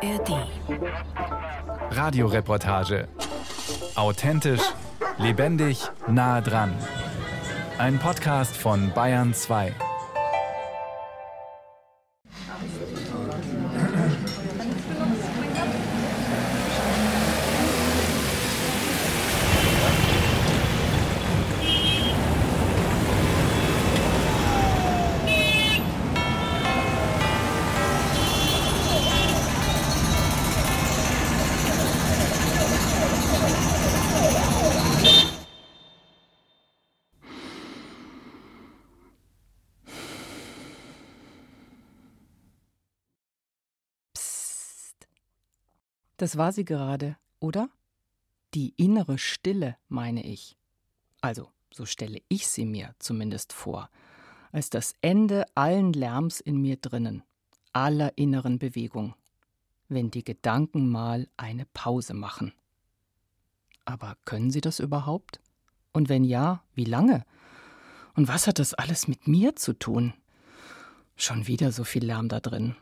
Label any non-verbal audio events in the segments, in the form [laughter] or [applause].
ARD. Radioreportage. Authentisch, lebendig, nah dran. Ein Podcast von Bayern 2. Das war sie gerade, oder? Die innere Stille, meine ich. Also, so stelle ich sie mir zumindest vor, als das Ende allen Lärms in mir drinnen, aller inneren Bewegung, wenn die Gedanken mal eine Pause machen. Aber können sie das überhaupt? Und wenn ja, wie lange? Und was hat das alles mit mir zu tun? Schon wieder so viel Lärm da drin.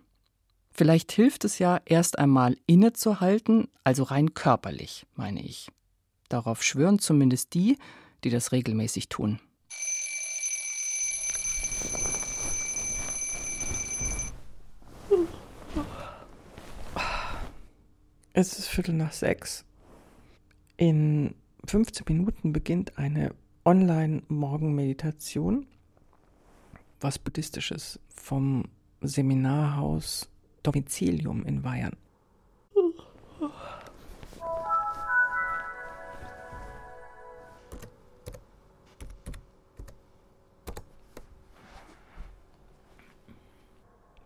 Vielleicht hilft es ja, erst einmal innezuhalten, also rein körperlich, meine ich. Darauf schwören zumindest die, die das regelmäßig tun. Es ist Viertel nach sechs. In 15 Minuten beginnt eine Online-Morgenmeditation, was Buddhistisches vom Seminarhaus Domizilium in Bayern.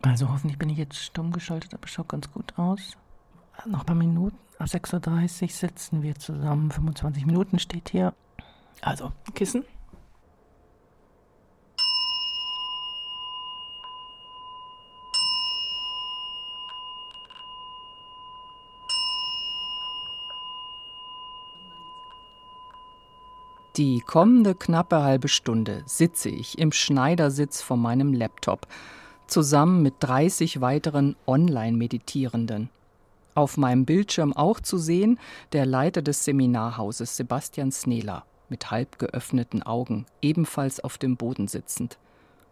Also hoffentlich bin ich jetzt stumm geschaltet, aber schaut ganz gut aus. Noch ein paar Minuten. Ab 6.30 Uhr sitzen wir zusammen. 25 Minuten steht hier. Also, Kissen. Die kommende knappe halbe Stunde sitze ich im Schneidersitz vor meinem Laptop, zusammen mit 30 weiteren Online-Meditierenden. Auf meinem Bildschirm auch zu sehen der Leiter des Seminarhauses Sebastian Snela mit halb geöffneten Augen, ebenfalls auf dem Boden sitzend.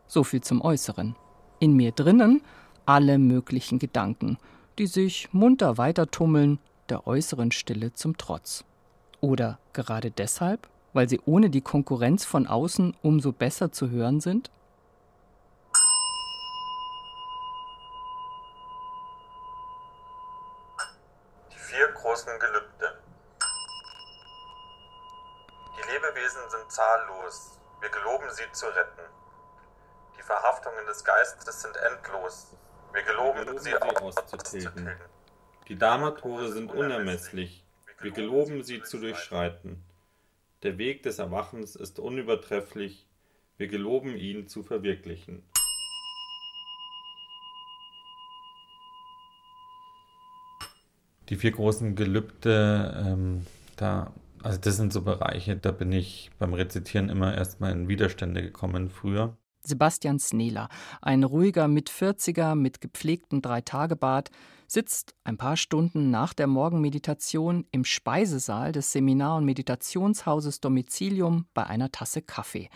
So viel zum Äußeren. In mir drinnen alle möglichen Gedanken, die sich munter weitertummeln, der äußeren Stille zum Trotz. Oder gerade deshalb weil sie ohne die Konkurrenz von außen umso besser zu hören sind? Die vier großen Gelübde. Die Lebewesen sind zahllos. Wir geloben sie zu retten. Die Verhaftungen des Geistes sind endlos. Wir geloben, Wir geloben sie, sie auszutilgen. Die Dharma-Tore sind unermesslich. Wir geloben sie zu durchschreiten. Der Weg des Erwachens ist unübertrefflich, wir geloben ihn zu verwirklichen. Die vier großen Gelübde, ähm, da, also das sind so Bereiche, da bin ich beim Rezitieren immer erstmal in Widerstände gekommen früher. Sebastian Snela, ein ruhiger Mitvierziger mit gepflegtem Dreitagebart, sitzt ein paar Stunden nach der Morgenmeditation im Speisesaal des Seminar- und Meditationshauses Domizilium bei einer Tasse Kaffee.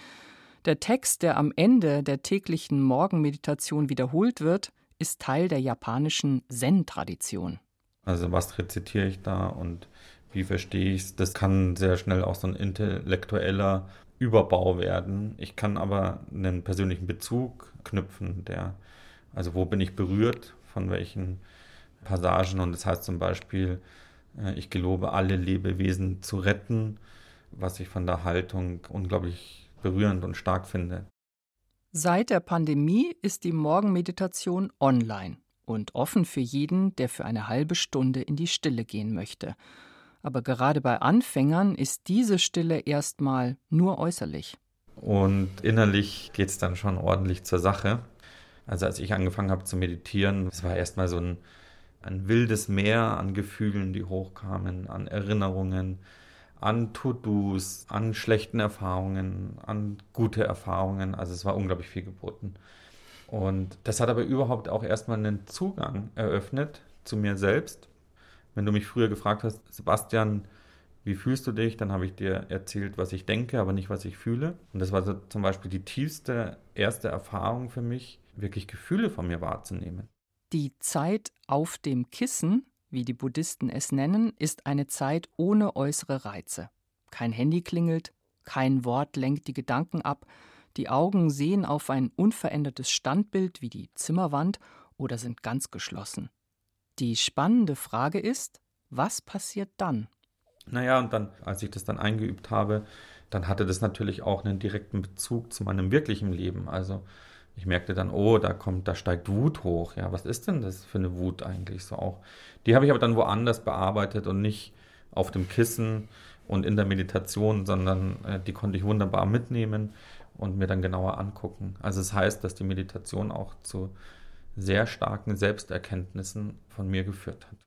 Der Text, der am Ende der täglichen Morgenmeditation wiederholt wird, ist Teil der japanischen Zen-Tradition. Also was rezitiere ich da und wie verstehe ich es? Das kann sehr schnell auch so ein intellektueller Überbau werden. Ich kann aber einen persönlichen Bezug knüpfen, der, also wo bin ich berührt, von welchen Passagen. Und das heißt zum Beispiel, äh, ich gelobe, alle Lebewesen zu retten, was ich von der Haltung unglaublich berührend und stark finde. Seit der Pandemie ist die Morgenmeditation online und offen für jeden, der für eine halbe Stunde in die Stille gehen möchte. Aber gerade bei Anfängern ist diese Stille erstmal nur äußerlich. Und innerlich geht es dann schon ordentlich zur Sache. Also als ich angefangen habe zu meditieren, es war erstmal so ein, ein wildes Meer an Gefühlen, die hochkamen, an Erinnerungen, an To-Dos, an schlechten Erfahrungen, an gute Erfahrungen. Also es war unglaublich viel geboten. Und das hat aber überhaupt auch erstmal einen Zugang eröffnet zu mir selbst. Wenn du mich früher gefragt hast, Sebastian, wie fühlst du dich? Dann habe ich dir erzählt, was ich denke, aber nicht, was ich fühle. Und das war so zum Beispiel die tiefste erste Erfahrung für mich, wirklich Gefühle von mir wahrzunehmen. Die Zeit auf dem Kissen, wie die Buddhisten es nennen, ist eine Zeit ohne äußere Reize. Kein Handy klingelt, kein Wort lenkt die Gedanken ab, die Augen sehen auf ein unverändertes Standbild wie die Zimmerwand oder sind ganz geschlossen. Die spannende Frage ist, was passiert dann? Naja, und dann, als ich das dann eingeübt habe, dann hatte das natürlich auch einen direkten Bezug zu meinem wirklichen Leben. Also ich merkte dann, oh, da kommt, da steigt Wut hoch. Ja, was ist denn das für eine Wut eigentlich so auch? Die habe ich aber dann woanders bearbeitet und nicht auf dem Kissen und in der Meditation, sondern äh, die konnte ich wunderbar mitnehmen und mir dann genauer angucken. Also es das heißt, dass die Meditation auch zu sehr starken Selbsterkenntnissen von mir geführt hat.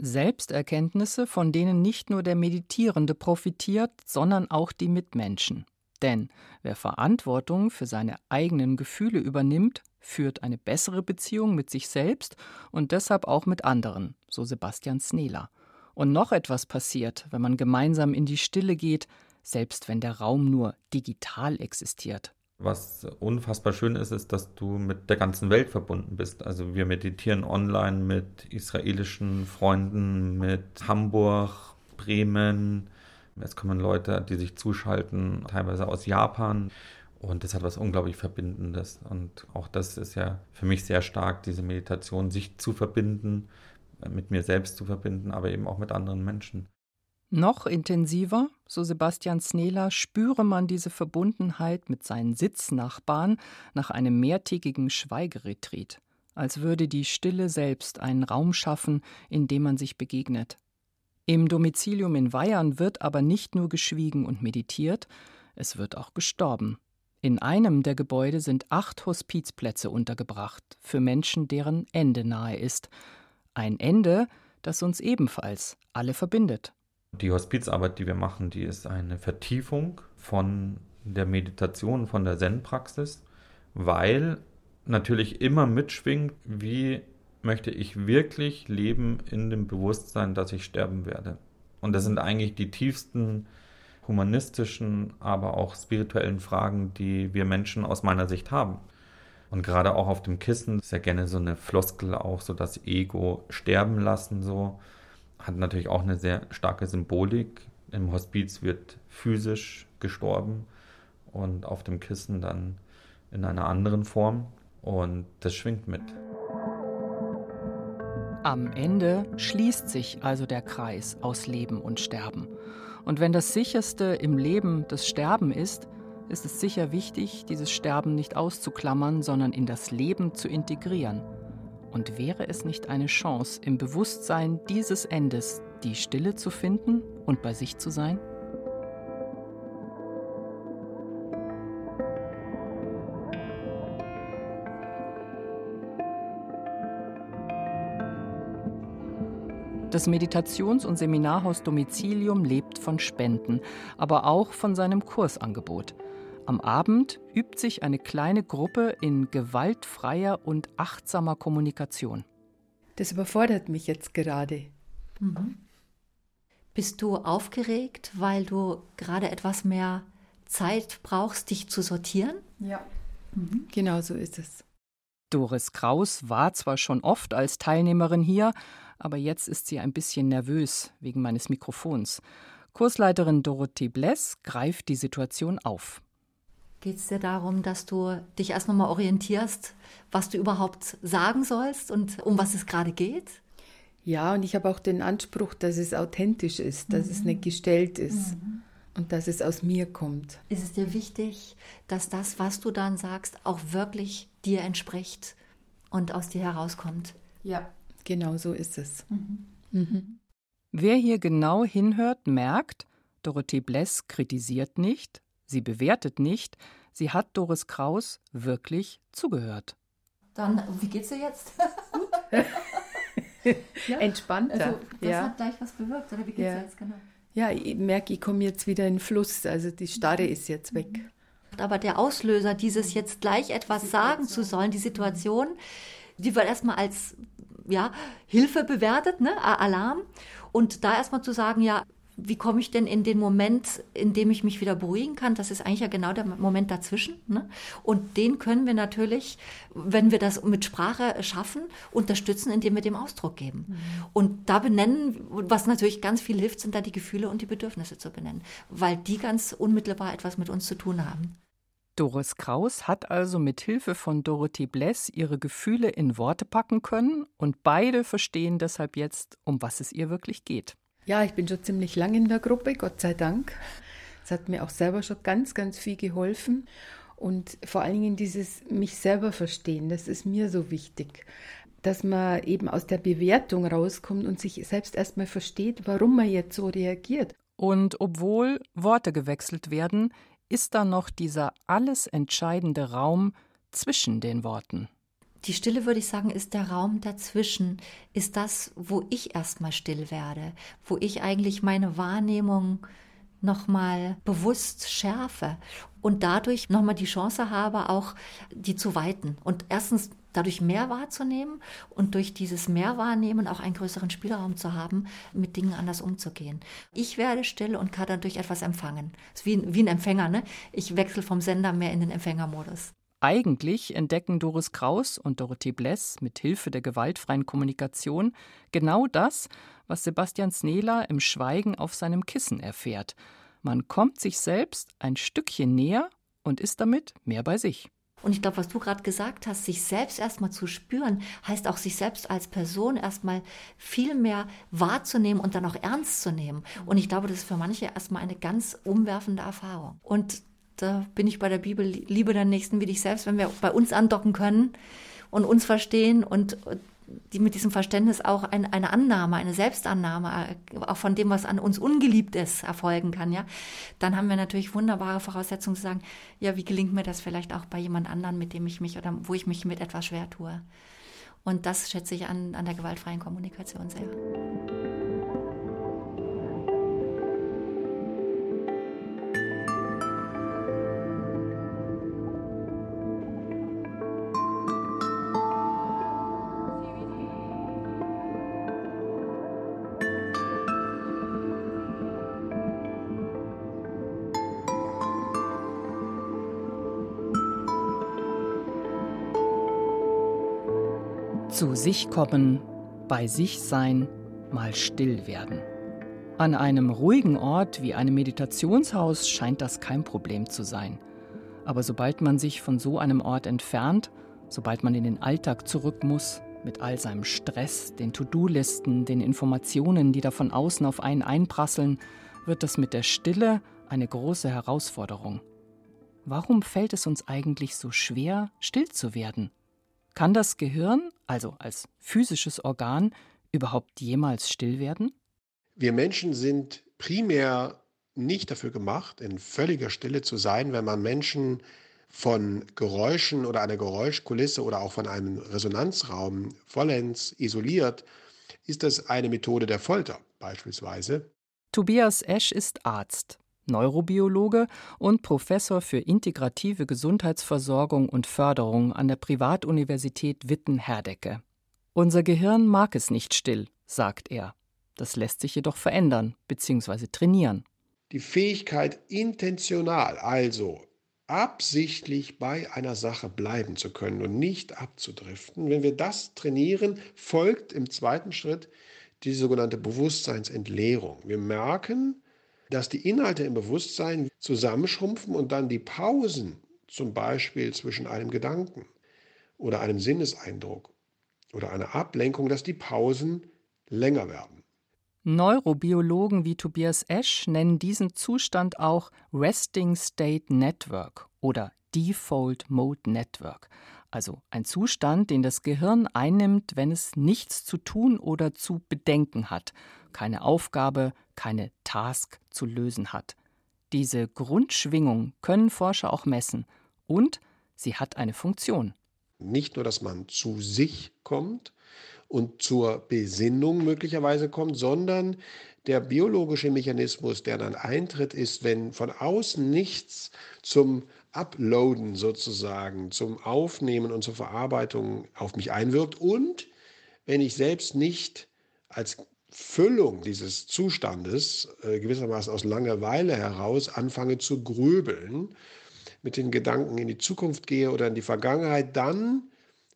Selbsterkenntnisse, von denen nicht nur der Meditierende profitiert, sondern auch die Mitmenschen. Denn wer Verantwortung für seine eigenen Gefühle übernimmt, führt eine bessere Beziehung mit sich selbst und deshalb auch mit anderen, so Sebastian Snela. Und noch etwas passiert, wenn man gemeinsam in die Stille geht, selbst wenn der Raum nur digital existiert. Was unfassbar schön ist, ist, dass du mit der ganzen Welt verbunden bist. Also wir meditieren online mit israelischen Freunden, mit Hamburg, Bremen. Jetzt kommen Leute, die sich zuschalten, teilweise aus Japan. Und das hat was unglaublich Verbindendes. Und auch das ist ja für mich sehr stark, diese Meditation, sich zu verbinden, mit mir selbst zu verbinden, aber eben auch mit anderen Menschen. Noch intensiver, so Sebastian Snela, spüre man diese Verbundenheit mit seinen Sitznachbarn nach einem mehrtägigen Schweigeretreat, als würde die Stille selbst einen Raum schaffen, in dem man sich begegnet. Im Domizilium in Weyern wird aber nicht nur geschwiegen und meditiert, es wird auch gestorben. In einem der Gebäude sind acht Hospizplätze untergebracht für Menschen, deren Ende nahe ist. Ein Ende, das uns ebenfalls alle verbindet. Die Hospizarbeit, die wir machen, die ist eine Vertiefung von der Meditation, von der Zen-Praxis, weil natürlich immer mitschwingt, wie möchte ich wirklich leben in dem Bewusstsein, dass ich sterben werde. Und das sind eigentlich die tiefsten humanistischen, aber auch spirituellen Fragen, die wir Menschen aus meiner Sicht haben. Und gerade auch auf dem Kissen ist ja gerne so eine Floskel auch so das Ego sterben lassen so hat natürlich auch eine sehr starke Symbolik. Im Hospiz wird physisch gestorben und auf dem Kissen dann in einer anderen Form. Und das schwingt mit. Am Ende schließt sich also der Kreis aus Leben und Sterben. Und wenn das Sicherste im Leben das Sterben ist, ist es sicher wichtig, dieses Sterben nicht auszuklammern, sondern in das Leben zu integrieren – und wäre es nicht eine Chance, im Bewusstsein dieses Endes die Stille zu finden und bei sich zu sein? Das Meditations- und Seminarhaus Domizilium lebt von Spenden, aber auch von seinem Kursangebot – am Abend übt sich eine kleine Gruppe in gewaltfreier und achtsamer Kommunikation. Das überfordert mich jetzt gerade. Mhm. Bist du aufgeregt, weil du gerade etwas mehr Zeit brauchst, dich zu sortieren? Ja. Mhm. Genau so ist es. Doris Kraus war zwar schon oft als Teilnehmerin hier, aber jetzt ist sie ein bisschen nervös wegen meines Mikrofons. Kursleiterin Dorothee Bless greift die Situation auf. Geht es dir darum, dass du dich erst nochmal orientierst, was du überhaupt sagen sollst und um was es gerade geht? Ja, und ich habe auch den Anspruch, dass es authentisch ist, dass mhm. es nicht gestellt ist mhm. und dass es aus mir kommt. Ist es dir wichtig, dass das, was du dann sagst, auch wirklich dir entspricht und aus dir herauskommt? Ja, genau so ist es. Mhm. mhm. Wer hier genau hinhört, merkt, Dorothee Bless kritisiert nicht, Sie bewertet nicht, sie hat Doris Kraus wirklich zugehört. Dann, wie geht's dir jetzt? [laughs] ja? Entspannter. Also, das ja. hat gleich was bewirkt, oder wie geht's ja. dir jetzt genau? Ja, ich merke, ich komme jetzt wieder in Fluss, also die Starre ist jetzt weg. Aber der Auslöser, dieses jetzt gleich etwas sagen zu sollen, die Situation, die wird erstmal als ja, Hilfe bewertet, ne? Alarm. Und da erstmal zu sagen, ja, wie komme ich denn in den Moment, in dem ich mich wieder beruhigen kann? Das ist eigentlich ja genau der Moment dazwischen. Ne? Und den können wir natürlich, wenn wir das mit Sprache schaffen, unterstützen, indem wir dem Ausdruck geben. Mhm. Und da benennen, was natürlich ganz viel hilft, sind da die Gefühle und die Bedürfnisse zu benennen, weil die ganz unmittelbar etwas mit uns zu tun haben. Doris Kraus hat also mit Hilfe von Dorothee Bless ihre Gefühle in Worte packen können und beide verstehen deshalb jetzt, um was es ihr wirklich geht. Ja, ich bin schon ziemlich lang in der Gruppe, Gott sei Dank. Es hat mir auch selber schon ganz, ganz viel geholfen. Und vor allen Dingen dieses mich selber verstehen, das ist mir so wichtig. Dass man eben aus der Bewertung rauskommt und sich selbst erstmal versteht, warum man jetzt so reagiert. Und obwohl Worte gewechselt werden, ist da noch dieser alles entscheidende Raum zwischen den Worten. Die Stille, würde ich sagen, ist der Raum dazwischen, ist das, wo ich erstmal still werde, wo ich eigentlich meine Wahrnehmung nochmal bewusst schärfe und dadurch nochmal die Chance habe, auch die zu weiten. Und erstens dadurch mehr wahrzunehmen und durch dieses Mehrwahrnehmen auch einen größeren Spielraum zu haben, mit Dingen anders umzugehen. Ich werde still und kann dadurch etwas empfangen. Das ist wie, wie ein Empfänger, ne? Ich wechsle vom Sender mehr in den Empfängermodus. Eigentlich entdecken Doris Kraus und Dorothee Bless mit Hilfe der gewaltfreien Kommunikation genau das, was Sebastian Snela im Schweigen auf seinem Kissen erfährt. Man kommt sich selbst ein Stückchen näher und ist damit mehr bei sich. Und ich glaube, was du gerade gesagt hast, sich selbst erstmal zu spüren, heißt auch sich selbst als Person erstmal viel mehr wahrzunehmen und dann auch ernst zu nehmen. Und ich glaube, das ist für manche erstmal eine ganz umwerfende Erfahrung. Und da bin ich bei der Bibel, liebe deinen Nächsten wie dich selbst, wenn wir bei uns andocken können und uns verstehen und die mit diesem Verständnis auch ein, eine Annahme, eine Selbstannahme, äh, auch von dem, was an uns ungeliebt ist, erfolgen kann, ja, dann haben wir natürlich wunderbare Voraussetzungen zu sagen, ja, wie gelingt mir das vielleicht auch bei jemand anderen, mit dem ich mich oder wo ich mich mit etwas schwer tue. Und das schätze ich an, an der gewaltfreien Kommunikation sehr. Sich kommen, bei sich sein, mal still werden. An einem ruhigen Ort wie einem Meditationshaus scheint das kein Problem zu sein. Aber sobald man sich von so einem Ort entfernt, sobald man in den Alltag zurück muss, mit all seinem Stress, den To-Do-Listen, den Informationen, die da von außen auf einen einprasseln, wird das mit der Stille eine große Herausforderung. Warum fällt es uns eigentlich so schwer, still zu werden? Kann das Gehirn, also als physisches Organ, überhaupt jemals still werden? Wir Menschen sind primär nicht dafür gemacht, in völliger Stille zu sein, wenn man Menschen von Geräuschen oder einer Geräuschkulisse oder auch von einem Resonanzraum vollends isoliert, ist das eine Methode der Folter beispielsweise. Tobias Esch ist Arzt. Neurobiologe und Professor für integrative Gesundheitsversorgung und Förderung an der Privatuniversität Witten-Herdecke. Unser Gehirn mag es nicht still, sagt er. Das lässt sich jedoch verändern bzw. trainieren. Die Fähigkeit, intentional, also absichtlich bei einer Sache bleiben zu können und nicht abzudriften, wenn wir das trainieren, folgt im zweiten Schritt die sogenannte Bewusstseinsentleerung. Wir merken, dass die Inhalte im Bewusstsein zusammenschrumpfen und dann die Pausen, zum Beispiel zwischen einem Gedanken oder einem Sinneseindruck oder einer Ablenkung, dass die Pausen länger werden. Neurobiologen wie Tobias Esch nennen diesen Zustand auch Resting State Network oder Default Mode Network, also ein Zustand, den das Gehirn einnimmt, wenn es nichts zu tun oder zu bedenken hat, keine Aufgabe, keine Task zu lösen hat. Diese Grundschwingung können Forscher auch messen und sie hat eine Funktion. Nicht nur, dass man zu sich kommt und zur Besinnung möglicherweise kommt, sondern der biologische Mechanismus, der dann eintritt, ist, wenn von außen nichts zum Uploaden sozusagen, zum Aufnehmen und zur Verarbeitung auf mich einwirkt und wenn ich selbst nicht als Füllung dieses Zustandes äh, gewissermaßen aus Langeweile heraus anfange zu grübeln, mit den Gedanken in die Zukunft gehe oder in die Vergangenheit, dann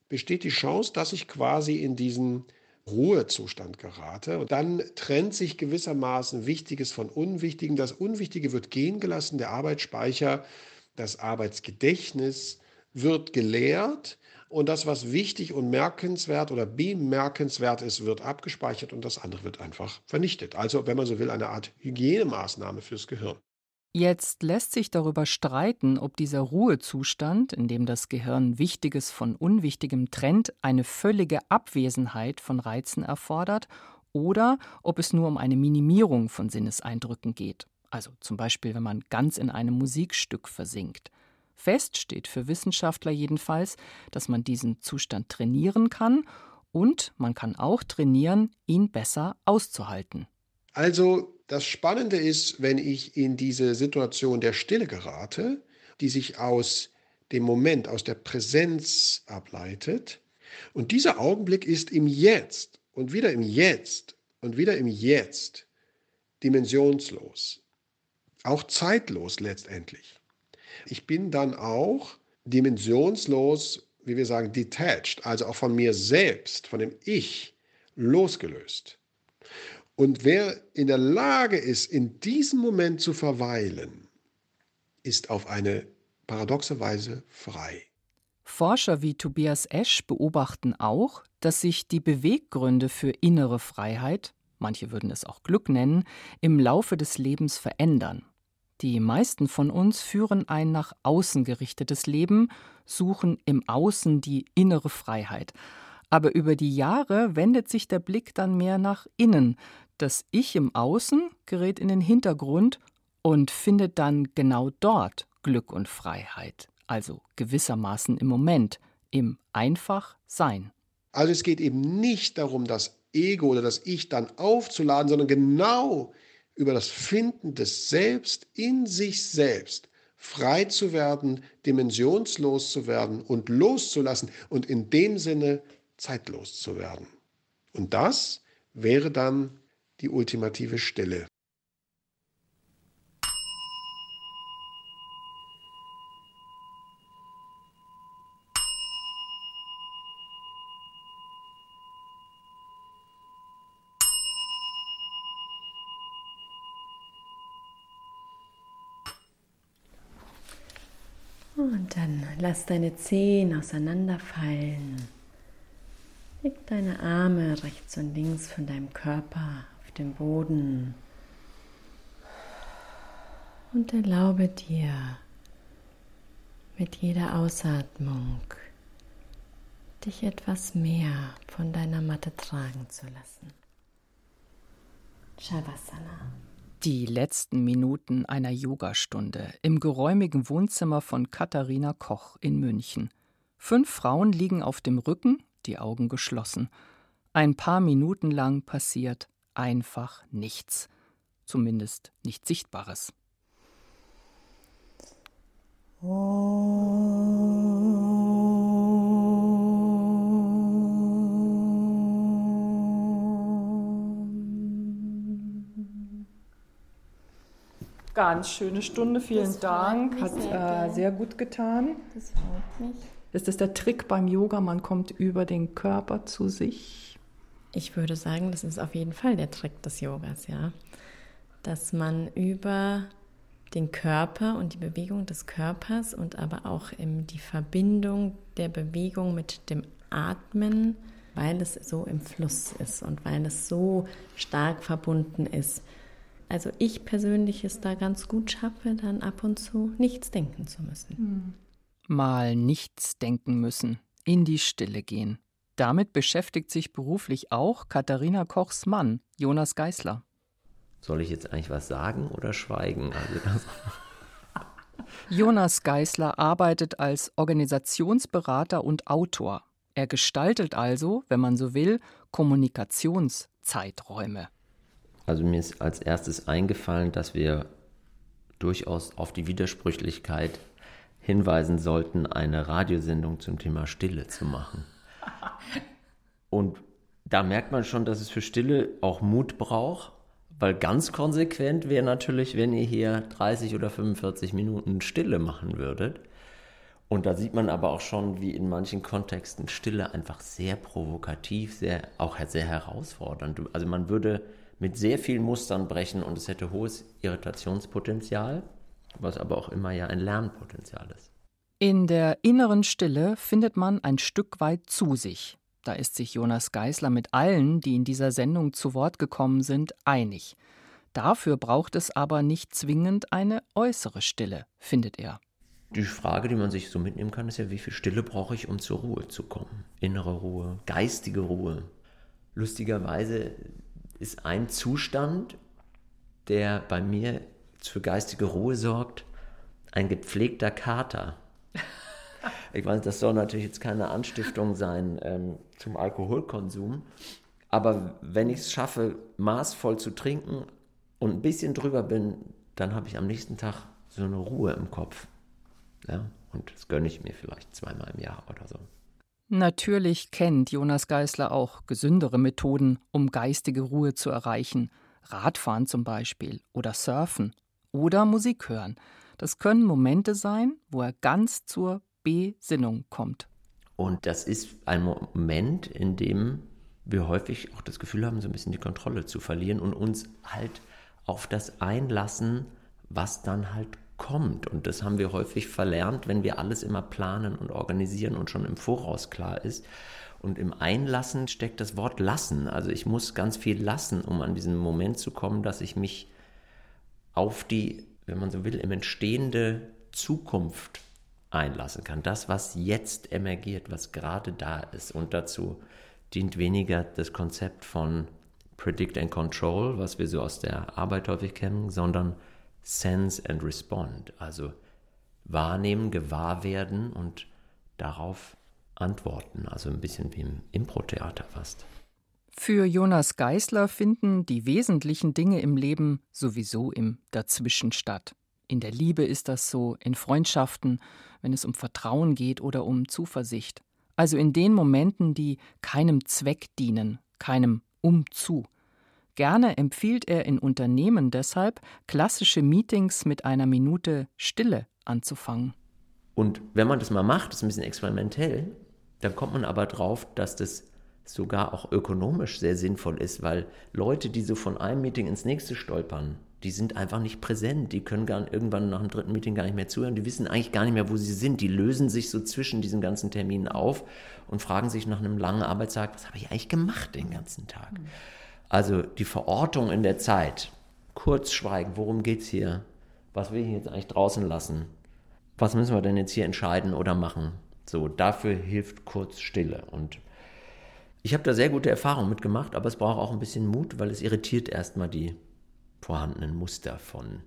besteht die Chance, dass ich quasi in diesen Ruhezustand gerate. Und dann trennt sich gewissermaßen Wichtiges von Unwichtigem. Das Unwichtige wird gehen gelassen, der Arbeitsspeicher, das Arbeitsgedächtnis wird geleert und das, was wichtig und merkenswert oder bemerkenswert ist, wird abgespeichert und das andere wird einfach vernichtet. Also, wenn man so will, eine Art Hygienemaßnahme fürs Gehirn. Jetzt lässt sich darüber streiten, ob dieser Ruhezustand, in dem das Gehirn Wichtiges von Unwichtigem trennt, eine völlige Abwesenheit von Reizen erfordert oder ob es nur um eine Minimierung von Sinneseindrücken geht. Also zum Beispiel, wenn man ganz in einem Musikstück versinkt. Fest steht für Wissenschaftler jedenfalls, dass man diesen Zustand trainieren kann und man kann auch trainieren, ihn besser auszuhalten. Also das Spannende ist, wenn ich in diese Situation der Stille gerate, die sich aus dem Moment, aus der Präsenz ableitet. Und dieser Augenblick ist im Jetzt und wieder im Jetzt und wieder im Jetzt dimensionslos, auch zeitlos letztendlich. Ich bin dann auch dimensionslos, wie wir sagen, detached, also auch von mir selbst, von dem Ich losgelöst. Und wer in der Lage ist, in diesem Moment zu verweilen, ist auf eine paradoxe Weise frei. Forscher wie Tobias Esch beobachten auch, dass sich die Beweggründe für innere Freiheit, manche würden es auch Glück nennen, im Laufe des Lebens verändern. Die meisten von uns führen ein nach außen gerichtetes Leben, suchen im Außen die innere Freiheit. Aber über die Jahre wendet sich der Blick dann mehr nach innen, das Ich im Außen gerät in den Hintergrund und findet dann genau dort Glück und Freiheit, also gewissermaßen im Moment, im Einfach-Sein. Also es geht eben nicht darum, das Ego oder das Ich dann aufzuladen, sondern genau über das Finden des Selbst in sich selbst frei zu werden, dimensionslos zu werden und loszulassen und in dem Sinne zeitlos zu werden. Und das wäre dann die ultimative Stille. Lass deine Zehen auseinanderfallen. Leg deine Arme rechts und links von deinem Körper dem Boden und erlaube dir mit jeder Ausatmung dich etwas mehr von deiner Matte tragen zu lassen. Shavasana. Die letzten Minuten einer Yogastunde im geräumigen Wohnzimmer von Katharina Koch in München. Fünf Frauen liegen auf dem Rücken, die Augen geschlossen. Ein paar Minuten lang passiert einfach nichts, zumindest nichts Sichtbares. Ganz schöne Stunde, vielen das Dank. Hat sehr, äh, sehr gut getan. Das freut mich. Das ist der Trick beim Yoga, man kommt über den Körper zu sich. Ich würde sagen, das ist auf jeden Fall der Trick des Yogas, ja. Dass man über den Körper und die Bewegung des Körpers und aber auch die Verbindung der Bewegung mit dem Atmen, weil es so im Fluss ist und weil es so stark verbunden ist. Also ich persönlich es da ganz gut schaffe, dann ab und zu nichts denken zu müssen. Hm. Mal nichts denken müssen, in die Stille gehen. Damit beschäftigt sich beruflich auch Katharina Kochs Mann, Jonas Geißler. Soll ich jetzt eigentlich was sagen oder schweigen? Also [laughs] Jonas Geißler arbeitet als Organisationsberater und Autor. Er gestaltet also, wenn man so will, Kommunikationszeiträume. Also mir ist als erstes eingefallen, dass wir durchaus auf die Widersprüchlichkeit hinweisen sollten, eine Radiosendung zum Thema Stille zu machen. [laughs] Und da merkt man schon, dass es für Stille auch Mut braucht, weil ganz konsequent wäre natürlich, wenn ihr hier 30 oder 45 Minuten Stille machen würdet. Und da sieht man aber auch schon, wie in manchen Kontexten Stille einfach sehr provokativ, sehr, auch sehr herausfordernd. Also man würde mit sehr vielen Mustern brechen und es hätte hohes Irritationspotenzial, was aber auch immer ja ein Lernpotenzial ist. In der inneren Stille findet man ein Stück weit zu sich. Da ist sich Jonas Geisler mit allen, die in dieser Sendung zu Wort gekommen sind, einig. Dafür braucht es aber nicht zwingend eine äußere Stille, findet er. Die Frage, die man sich so mitnehmen kann, ist ja, wie viel Stille brauche ich, um zur Ruhe zu kommen? Innere Ruhe, geistige Ruhe. Lustigerweise ist ein Zustand, der bei mir für geistige Ruhe sorgt, ein gepflegter Kater. [laughs] Ich weiß, das soll natürlich jetzt keine Anstiftung sein ähm, zum Alkoholkonsum. Aber wenn ich es schaffe, maßvoll zu trinken und ein bisschen drüber bin, dann habe ich am nächsten Tag so eine Ruhe im Kopf. Ja? Und das gönne ich mir vielleicht zweimal im Jahr oder so. Natürlich kennt Jonas Geißler auch gesündere Methoden, um geistige Ruhe zu erreichen. Radfahren zum Beispiel oder Surfen oder Musik hören. Das können Momente sein, wo er ganz zur Besinnung kommt. Und das ist ein Moment, in dem wir häufig auch das Gefühl haben, so ein bisschen die Kontrolle zu verlieren und uns halt auf das einlassen, was dann halt kommt. Und das haben wir häufig verlernt, wenn wir alles immer planen und organisieren und schon im Voraus klar ist. Und im Einlassen steckt das Wort lassen. Also ich muss ganz viel lassen, um an diesen Moment zu kommen, dass ich mich auf die, wenn man so will, im entstehende Zukunft einlassen kann. Das, was jetzt emergiert, was gerade da ist. Und dazu dient weniger das Konzept von Predict and Control, was wir so aus der Arbeit häufig kennen, sondern Sense and Respond. Also wahrnehmen, gewahr werden und darauf antworten. Also ein bisschen wie im Impro-Theater fast. Für Jonas Geisler finden die wesentlichen Dinge im Leben sowieso im Dazwischen statt. In der Liebe ist das so, in Freundschaften, wenn es um Vertrauen geht oder um Zuversicht. Also in den Momenten, die keinem Zweck dienen, keinem Umzu. Gerne empfiehlt er in Unternehmen deshalb, klassische Meetings mit einer Minute Stille anzufangen. Und wenn man das mal macht, das ist ein bisschen experimentell, dann kommt man aber drauf, dass das sogar auch ökonomisch sehr sinnvoll ist, weil Leute, die so von einem Meeting ins nächste stolpern, die sind einfach nicht präsent. Die können gar irgendwann nach dem dritten Meeting gar nicht mehr zuhören. Die wissen eigentlich gar nicht mehr, wo sie sind. Die lösen sich so zwischen diesen ganzen Terminen auf und fragen sich nach einem langen Arbeitstag, was habe ich eigentlich gemacht den ganzen Tag? Also die Verortung in der Zeit. Kurz schweigen, worum geht es hier? Was will ich jetzt eigentlich draußen lassen? Was müssen wir denn jetzt hier entscheiden oder machen? So, dafür hilft kurz Stille. Und ich habe da sehr gute Erfahrungen mitgemacht, aber es braucht auch ein bisschen Mut, weil es irritiert erstmal die vorhandenen Muster von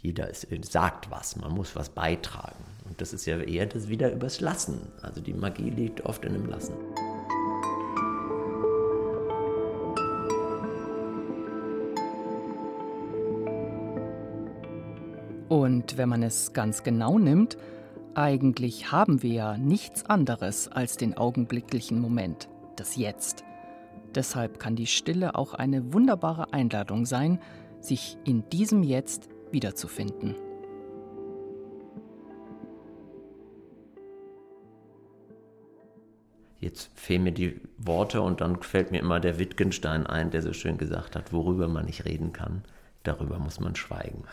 jeder ist, sagt was, man muss was beitragen. Und das ist ja eher das wieder übers Lassen. Also die Magie liegt oft in dem Lassen. Und wenn man es ganz genau nimmt, eigentlich haben wir ja nichts anderes als den augenblicklichen Moment, das Jetzt. Deshalb kann die Stille auch eine wunderbare Einladung sein, sich in diesem Jetzt wiederzufinden. Jetzt fehlen mir die Worte und dann fällt mir immer der Wittgenstein ein, der so schön gesagt hat, worüber man nicht reden kann, darüber muss man schweigen.